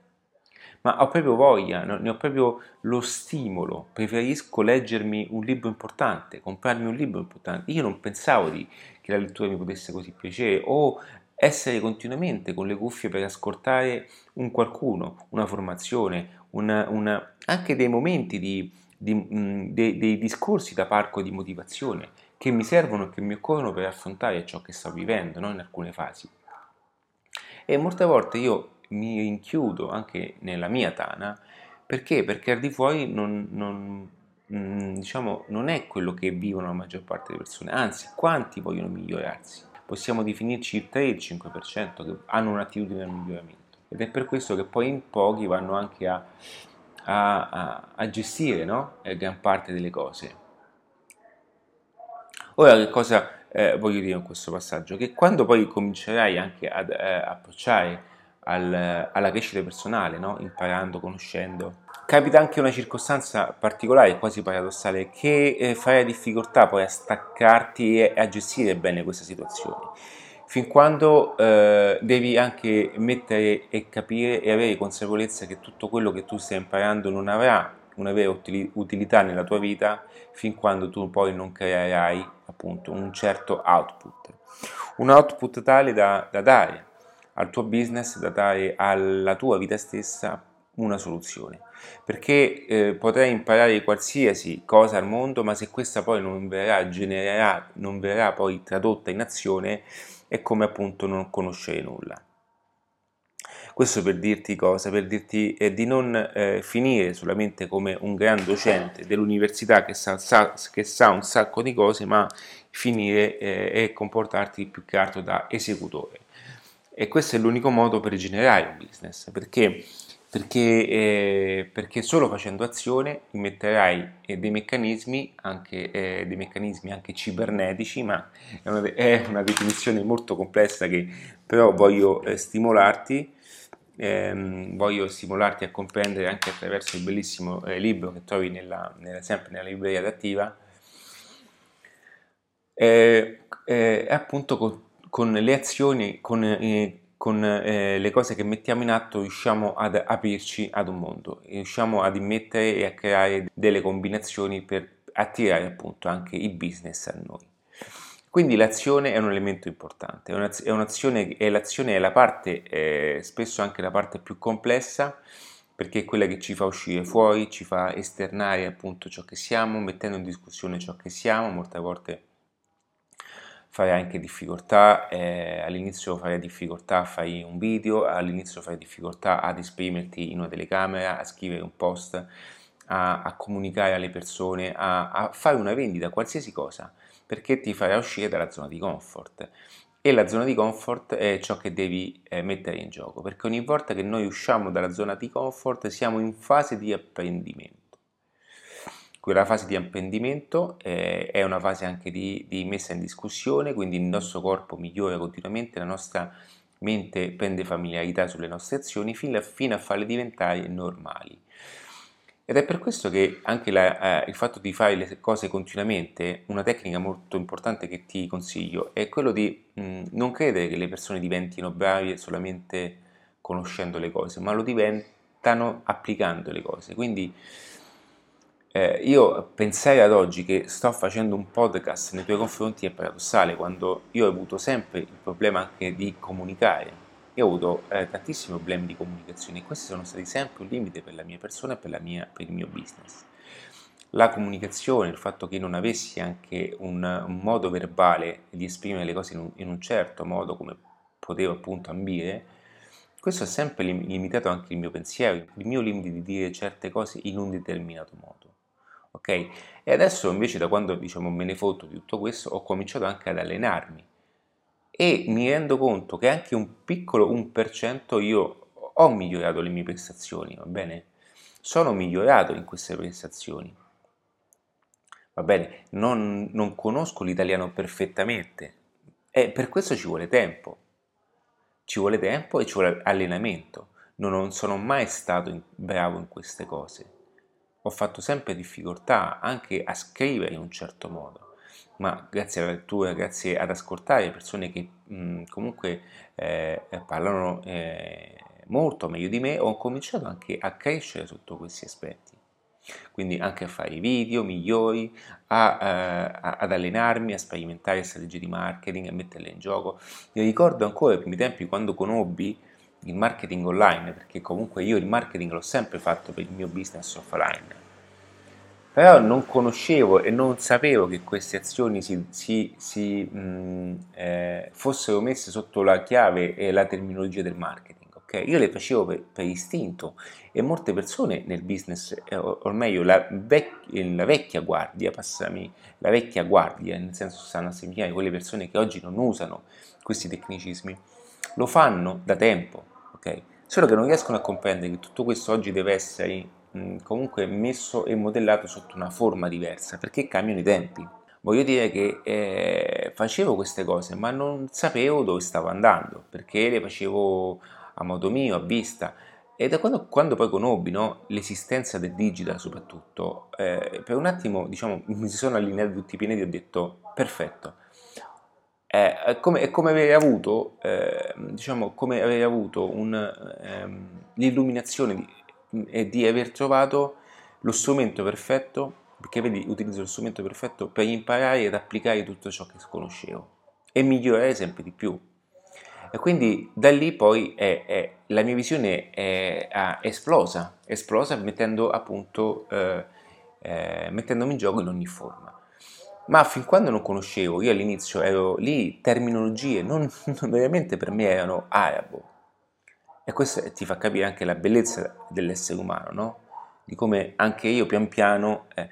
[SPEAKER 1] ma ho proprio voglia, ne ho proprio lo stimolo, preferisco leggermi un libro importante, comprarmi un libro importante. Io non pensavo di, che la lettura mi potesse così piacere o essere continuamente con le cuffie per ascoltare un qualcuno, una formazione, una, una, anche dei momenti di, di, mh, dei, dei discorsi da parco di motivazione che mi servono e che mi occorrono per affrontare ciò che sto vivendo no? in alcune fasi. E molte volte io mi rinchiudo anche nella mia tana perché? Perché al di fuori non, non, mm, diciamo, non è quello che vivono la maggior parte delle persone, anzi, quanti vogliono migliorarsi? Possiamo definirci il 3 il 5% che hanno un'attitudine al miglioramento ed è per questo che poi in pochi vanno anche a, a, a, a gestire no? Eh, gran parte delle cose. Ora, che cosa eh, voglio dire in questo passaggio? Che quando poi comincerai anche ad eh, approcciare al, alla crescita personale, no? imparando, conoscendo. Capita anche una circostanza particolare, quasi paradossale, che eh, farai difficoltà poi a staccarti e a gestire bene questa situazione. Fin quando eh, devi anche mettere e capire e avere consapevolezza che tutto quello che tu stai imparando non avrà una vera utilità nella tua vita fin quando tu poi non creerai appunto un certo output. Un output tale da, da dare al tuo business, da dare alla tua vita stessa una soluzione. Perché eh, potrai imparare qualsiasi cosa al mondo, ma se questa poi non verrà generata, non verrà poi tradotta in azione, è come appunto non conoscere nulla. Questo per dirti cosa? Per dirti eh, di non eh, finire solamente come un gran docente dell'università che sa, sa, che sa un sacco di cose, ma finire eh, e comportarti più che altro da esecutore. E questo è l'unico modo per generare un business, perché, perché, eh, perché solo facendo azione metterai eh, dei meccanismi, anche, eh, dei meccanismi anche cibernetici, ma è una, è una, definizione molto complessa che però voglio eh, stimolarti, ehm, voglio stimolarti a comprendere anche attraverso il bellissimo eh, libro che trovi nella, nella, sempre nella libreria adattiva, eh, appunto con con le azioni, con, con eh, le cose che mettiamo in atto, riusciamo ad aprirci ad un mondo, riusciamo ad immettere e a creare delle combinazioni per attirare appunto anche il business a noi. Quindi l'azione è un elemento importante, è un'azione, è l'azione è la parte, eh, spesso anche la parte più complessa, perché è quella che ci fa uscire fuori, ci fa esternare appunto ciò che siamo, mettendo in discussione ciò che siamo, molte volte fai anche difficoltà, eh, all'inizio fai difficoltà a fare un video, all'inizio fai difficoltà ad esprimerti in una telecamera, a scrivere un post, a, a comunicare alle persone, a, a, fare una vendita, qualsiasi cosa, perché ti farà uscire dalla zona di comfort. E la zona di comfort è ciò che devi eh, mettere in gioco, perché ogni volta che noi usciamo dalla zona di comfort siamo in fase di apprendimento quella fase di apprendimento eh, è una fase anche di, di, messa in discussione, quindi il nostro corpo migliora continuamente, la nostra mente prende familiarità sulle nostre azioni fino a, fino a farle diventare normali. Ed è per questo che anche la, eh, il fatto di fare le cose continuamente, una tecnica molto importante che ti consiglio, è quello di mh, non credere che le persone diventino bravi solamente conoscendo le cose, ma lo diventano applicando le cose. Quindi eh, io pensare ad oggi che sto facendo un podcast nei tuoi confronti è paradossale, quando io ho avuto sempre il problema anche di comunicare. Io ho avuto eh, tantissimi problemi di comunicazione e questi sono stati sempre un limite per la mia persona e per, mia, per il mio business. La comunicazione, il fatto che non avessi anche un, un modo verbale di esprimere le cose in un, in un certo modo come potevo appunto ambire, questo ha sempre limitato anche il mio pensiero, il mio limite di dire certe cose in un determinato modo ok? E adesso invece da quando diciamo me ne fotto di tutto questo ho cominciato anche ad allenarmi e mi rendo conto che anche un piccolo 1% io ho migliorato le mie prestazioni, va bene? Sono migliorato in queste prestazioni. Va bene, non, non conosco l'italiano perfettamente e per questo ci vuole tempo. ci vuole tempo e ci vuole allenamento. Non, sono mai stato bravo in queste cose. Ho fatto sempre difficoltà anche a scrivere in un certo modo, ma grazie alla lettura, grazie ad ascoltare persone che mh, comunque eh, parlano eh, molto meglio di me, ho cominciato anche a crescere sotto questi aspetti quindi anche a fare video migliori, a, eh, ad allenarmi, a sperimentare strategie di marketing, a metterle in gioco. Io ricordo ancora i primi tempi quando conobbi il marketing online, perché comunque io il marketing l'ho sempre fatto per il mio business offline, però non conoscevo e non sapevo che queste azioni si, si, si, mh, eh, fossero messe sotto la chiave e la terminologia del marketing. Okay? Io le facevo per, per, istinto e molte persone nel business, eh, o, meglio la, vec- la, vecchia guardia, passami, la vecchia guardia, nel senso stanno a significare quelle persone che oggi non usano questi tecnicismi, lo fanno da tempo, ok? Solo che non riescono a comprendere che tutto questo oggi deve essere comunque messo e modellato sotto una forma diversa, perché cambiano i tempi. Voglio dire che eh, facevo queste cose, ma non sapevo dove stavo andando, perché le facevo a modo mio, a vista. E da quando, quando poi conobbi no, l'esistenza del digital soprattutto, eh, per un attimo diciamo, (laughs) mi si sono allineati tutti i pianeti e ho detto perfetto. Eh, è, come, è come avere avuto, eh, diciamo, come avere avuto un, ehm, l'illuminazione di, e di aver trovato lo strumento perfetto, perché vedi, utilizzo lo strumento perfetto per imparare ad applicare tutto ciò che conoscevo e migliorare sempre di più. E quindi da lì poi è, è, la mia visione è, è esplosa, esplosa mettendo appunto, eh, eh, mettendomi in gioco in ogni forma. Ma fin quando non conoscevo, io all'inizio ero lì, terminologie, non, (laughs) non veramente per me erano arabo. E questo ti fa capire anche la bellezza dell'essere umano, no? Di come anche io pian piano... Eh,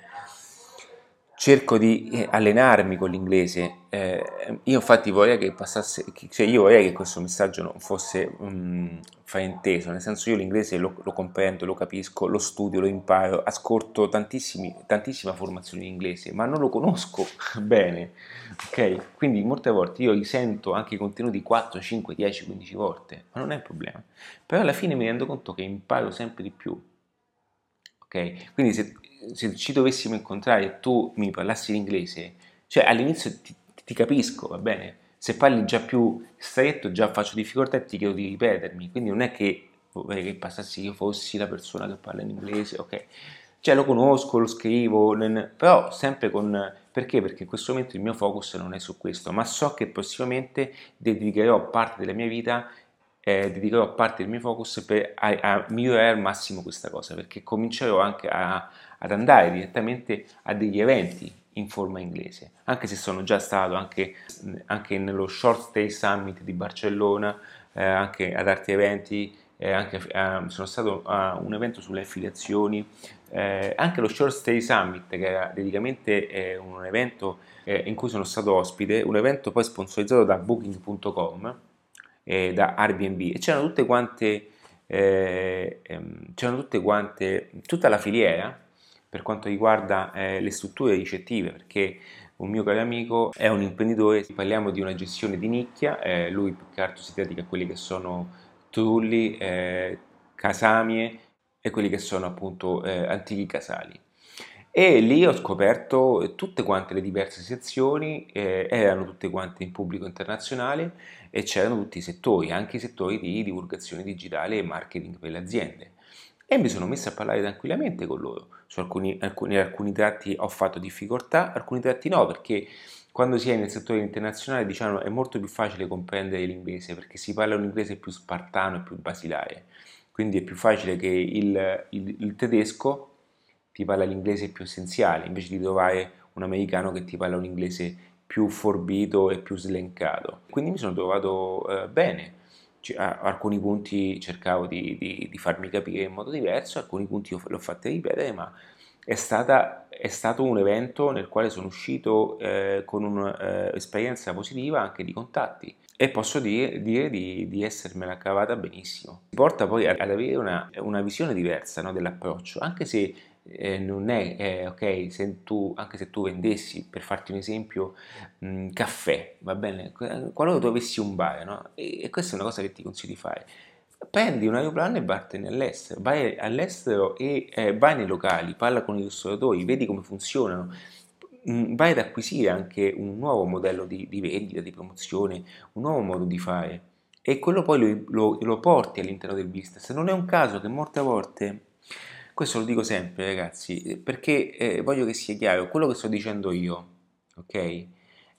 [SPEAKER 1] cerco di eh, allenarmi con l'inglese. Eh, io infatti vorrei che passasse, cioè io vorrei che questo messaggio non fosse um, frainteso, nel senso io l'inglese lo, lo, comprendo, lo capisco, lo studio, lo imparo, ascolto tantissima formazione in inglese, ma non lo conosco (laughs) bene, ok? Quindi molte volte io risento anche i contenuti 4, 5, 10, 15 volte, ma non è un problema. Però alla fine mi rendo conto che imparo sempre di più, ok? Quindi se se ci dovessimo incontrare e tu mi parlassi l'inglese, cioè all'inizio ti, ti, capisco, va bene? Se parli già più stretto, già faccio difficoltà e ti chiedo di ripetermi, quindi non è che vorrei che passassi io fossi la persona che parla in inglese, ok? Cioè lo conosco, lo scrivo, però sempre con... Perché? Perché in questo momento il mio focus non è su questo, ma so che prossimamente dedicherò parte della mia vita eh, dedicherò parte del mio focus per, a, a, migliorare al massimo questa cosa, perché comincerò anche a, ad andare direttamente a degli eventi in forma inglese, anche se sono già stato anche, anche nello Short Stay Summit di Barcellona, eh, anche ad altri eventi, eh, anche, eh, sono stato a un evento sulle affiliazioni, eh, anche lo Short Stay Summit, che era praticamente eh, un evento eh, in cui sono stato ospite, un evento poi sponsorizzato da Booking.com, eh, da Airbnb e c'erano tutte quante, eh, ehm, c'erano tutte quante, tutta la filiera per quanto riguarda eh, le strutture ricettive, perché un mio caro amico è un imprenditore, parliamo di una gestione di nicchia, eh, lui più che altro si dedica a quelli che sono trulli, eh, casamie e quelli che sono appunto eh, antichi casali. E lì ho scoperto tutte quante le diverse sezioni, eh, erano tutte quante in pubblico internazionale e c'erano tutti i settori, anche i settori di divulgazione digitale e marketing per le aziende. E mi sono messo a parlare tranquillamente con loro. Su alcuni, alcuni, alcuni tratti ho fatto difficoltà, alcuni tratti no, perché quando si è nel settore internazionale diciamo, è molto più facile comprendere l'inglese perché si parla un inglese più spartano e più basilare. Quindi è più facile che il, il, il tedesco ti parla l'inglese più essenziale, invece di trovare un americano che ti parla un inglese più forbito e più slencato. Quindi mi sono trovato eh, bene. A alcuni punti cercavo di, di, di, farmi capire in modo diverso, alcuni punti l'ho fatto ripetere, ma è, stata, è, stato un evento nel quale sono uscito eh, con un'esperienza eh, positiva anche di contatti e posso dire, dire di, di essermela cavata benissimo. Mi porta poi ad avere una, una visione diversa no, dell'approccio, anche se eh, non è, eh, ok, se tu, anche se tu vendessi, per farti un esempio, mh, mm, caffè, va bene, qualora tu avessi un bar, no? E, e, questa è una cosa che ti consiglio di fare. Prendi un aeroplano e vattene all'estero, vai all'estero e eh, vai nei locali, parla con i ristoratori, vedi come funzionano, mh, mm, vai ad acquisire anche un nuovo modello di, di, vendita, di promozione, un nuovo modo di fare e quello poi lo, lo, lo porti all'interno del business. Non è un caso che molte volte questo lo dico sempre, ragazzi, perché eh, voglio che sia chiaro, quello che sto dicendo io, ok,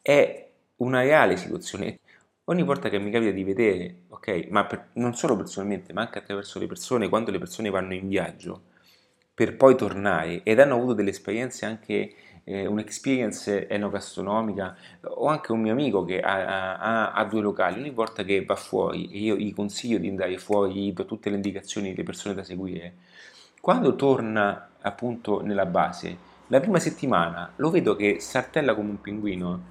[SPEAKER 1] è una reale situazione. Ogni volta che mi capita di vedere, ok, ma per, non solo personalmente, ma anche attraverso le persone, quando le persone vanno in viaggio per poi tornare ed hanno avuto delle esperienze anche eh, un'experience enogastronomica o anche un mio amico che ha, ha, ha, due locali, ogni volta che va fuori e io gli consiglio di andare fuori, gli do tutte le indicazioni delle persone da seguire, quando torna appunto nella base, la prima settimana lo vedo che saltella come un pinguino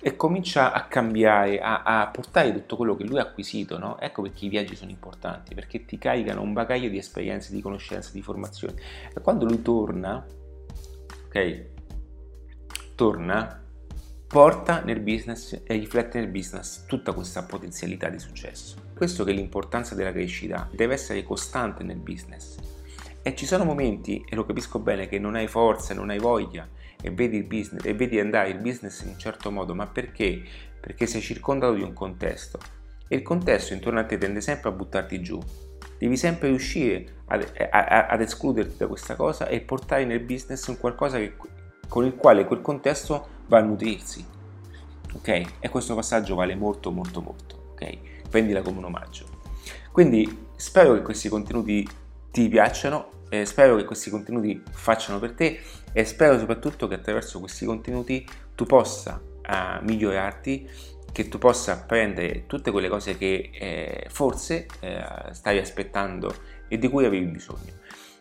[SPEAKER 1] e comincia a cambiare, a, a portare tutto quello che lui ha acquisito, no? Ecco perché i viaggi sono importanti, perché ti caricano un bagaglio di esperienze, di conoscenze, di formazione. E quando lui torna, ok, torna, porta nel business e riflette nel business tutta questa potenzialità di successo. Questo che è l'importanza della crescita, deve essere costante nel business e ci sono momenti, e lo capisco bene, che non hai forza, non hai voglia e vedi il business e vedi andare il business in un certo modo, ma perché? Perché sei circondato di un contesto e il contesto intorno a te tende sempre a buttarti giù. Devi sempre riuscire ad, a, ad escluderti da questa cosa e portare nel business un qualcosa che, con il quale quel contesto va a nutrirsi. Ok? E questo passaggio vale molto molto molto. Ok? Prendila come un omaggio. Quindi spero che questi contenuti ti piacciono. Eh, spero che questi contenuti facciano per te e spero soprattutto che attraverso questi contenuti tu possa uh, migliorarti, che tu possa apprendere tutte quelle cose che eh, forse eh, stavi aspettando e di cui avevi bisogno.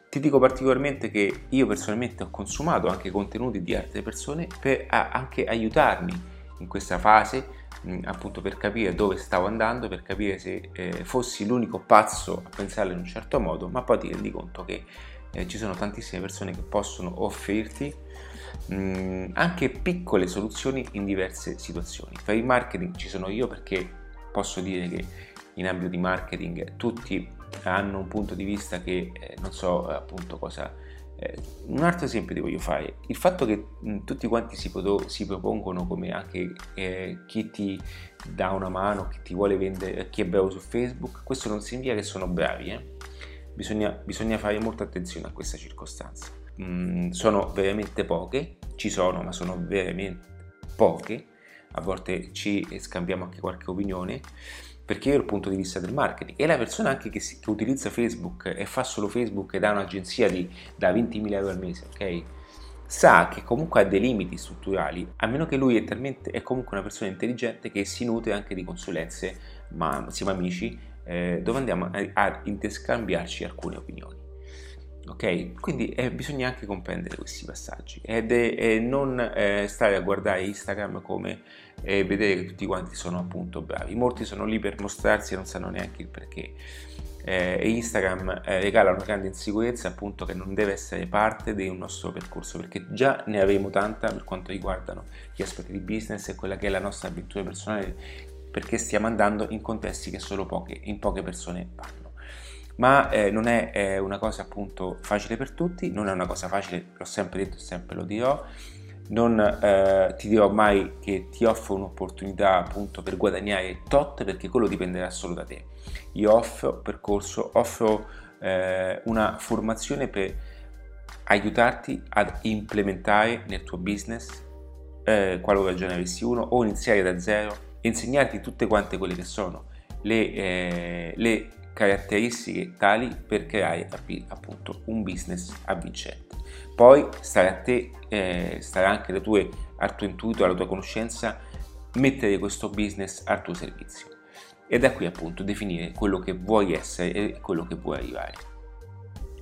[SPEAKER 1] Ti dico particolarmente che io personalmente ho consumato anche contenuti di altre persone per a, anche aiutarmi in questa fase appunto per capire dove stavo andando, per capire se eh, fossi l'unico pazzo a pensarlo in un certo modo, ma poi ti rendi conto che eh, ci sono tantissime persone che possono offrirti mh, anche piccole soluzioni in diverse situazioni. Per il marketing ci sono io perché posso dire che in ambito di marketing tutti hanno un punto di vista che eh, non so appunto cosa eh, un altro esempio ti voglio fare, il fatto che mh, tutti quanti si, poto- si, propongono come anche eh, chi ti dà una mano, chi ti vuole vendere, chi è bravo su Facebook, questo non significa che sono bravi, eh? bisogna, bisogna, fare molta attenzione a questa circostanza. Mm, sono veramente poche, ci sono, ma sono veramente poche, a volte ci scambiamo anche qualche opinione perché io ho il punto di vista del marketing e la persona anche che, si, che utilizza Facebook e fa solo Facebook ed ha un'agenzia di, da 20.000 euro al mese, ok? Sa che comunque ha dei limiti strutturali, a meno che lui è, talmente, è comunque una persona intelligente che si nutre anche di consulenze, ma siamo amici, eh, dove andiamo a, a interscambiarci alcune opinioni. Ok? Quindi eh, bisogna anche comprendere questi passaggi ed è, è non eh, stare a guardare Instagram come eh, vedere che tutti quanti sono appunto bravi. Molti sono lì per mostrarsi e non sanno neanche il perché. Eh, e Instagram eh, regala una grande insicurezza appunto che non deve essere parte del nostro percorso perché già ne avremo tanta per quanto riguardano gli aspetti di business e quella che è la nostra avventura personale perché stiamo andando in contesti che solo poche, in poche persone vanno ma eh, non è eh, una cosa appunto facile per tutti, non è una cosa facile, l'ho sempre detto e sempre lo dirò, non eh, ti dirò mai che ti offro un'opportunità appunto per guadagnare tot perché quello dipenderà solo da te. Io offro percorso, offro eh, una formazione per aiutarti ad implementare nel tuo business eh, qualora già ne avessi uno o iniziare da zero insegnarti tutte quante quelle che sono le, eh, le caratteristiche tali per creare appunto un business avvincente. Poi starà a te, eh, starà anche alle tue, al tuo intuito, alla tua conoscenza, mettere questo business al tuo servizio. E da qui appunto definire quello che vuoi essere e quello che vuoi arrivare.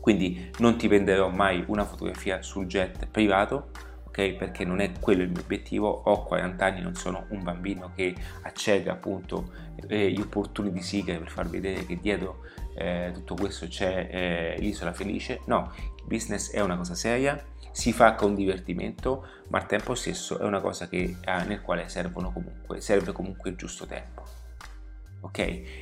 [SPEAKER 1] Quindi non ti venderò mai una fotografia sul jet privato, ok? Perché non è quello il mio obiettivo, ho 40 anni, non sono un bambino che accede appunto eh, gli opportunity seeker per far vedere che dietro eh, tutto questo c'è eh, l'isola felice, no, business è una cosa seria, si fa con divertimento, ma al tempo stesso è una cosa che, eh, nel quale servono comunque, serve comunque il giusto tempo. Ok?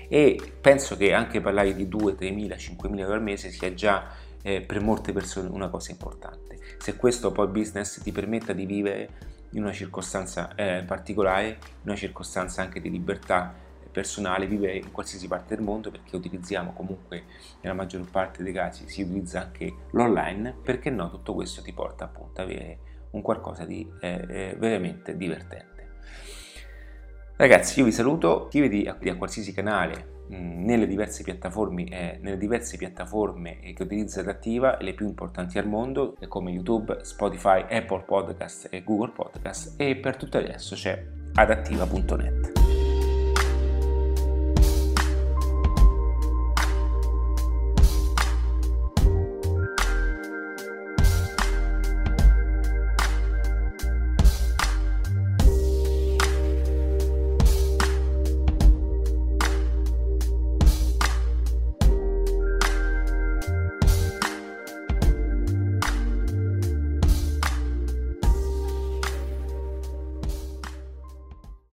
[SPEAKER 1] E penso che anche parlare di 2, 3 mila, 5 mila euro al mese sia già eh, per molte persone una cosa importante. Se questo poi business ti permetta di vivere in una circostanza eh, particolare, in una circostanza anche di libertà personale, vivere in qualsiasi parte del mondo perché utilizziamo comunque nella maggior parte dei casi si utilizza anche l'online, perché no tutto questo ti porta appunto ad avere un qualcosa di eh, eh, veramente divertente. Ragazzi, io vi saluto, iscrivetevi a, a qualsiasi canale nelle diverse eh, nelle diverse piattaforme che utilizzo Adattiva, le più importanti al mondo, come YouTube, Spotify, Apple Podcast e Google Podcast, e per tutto resto c'è adattiva.net.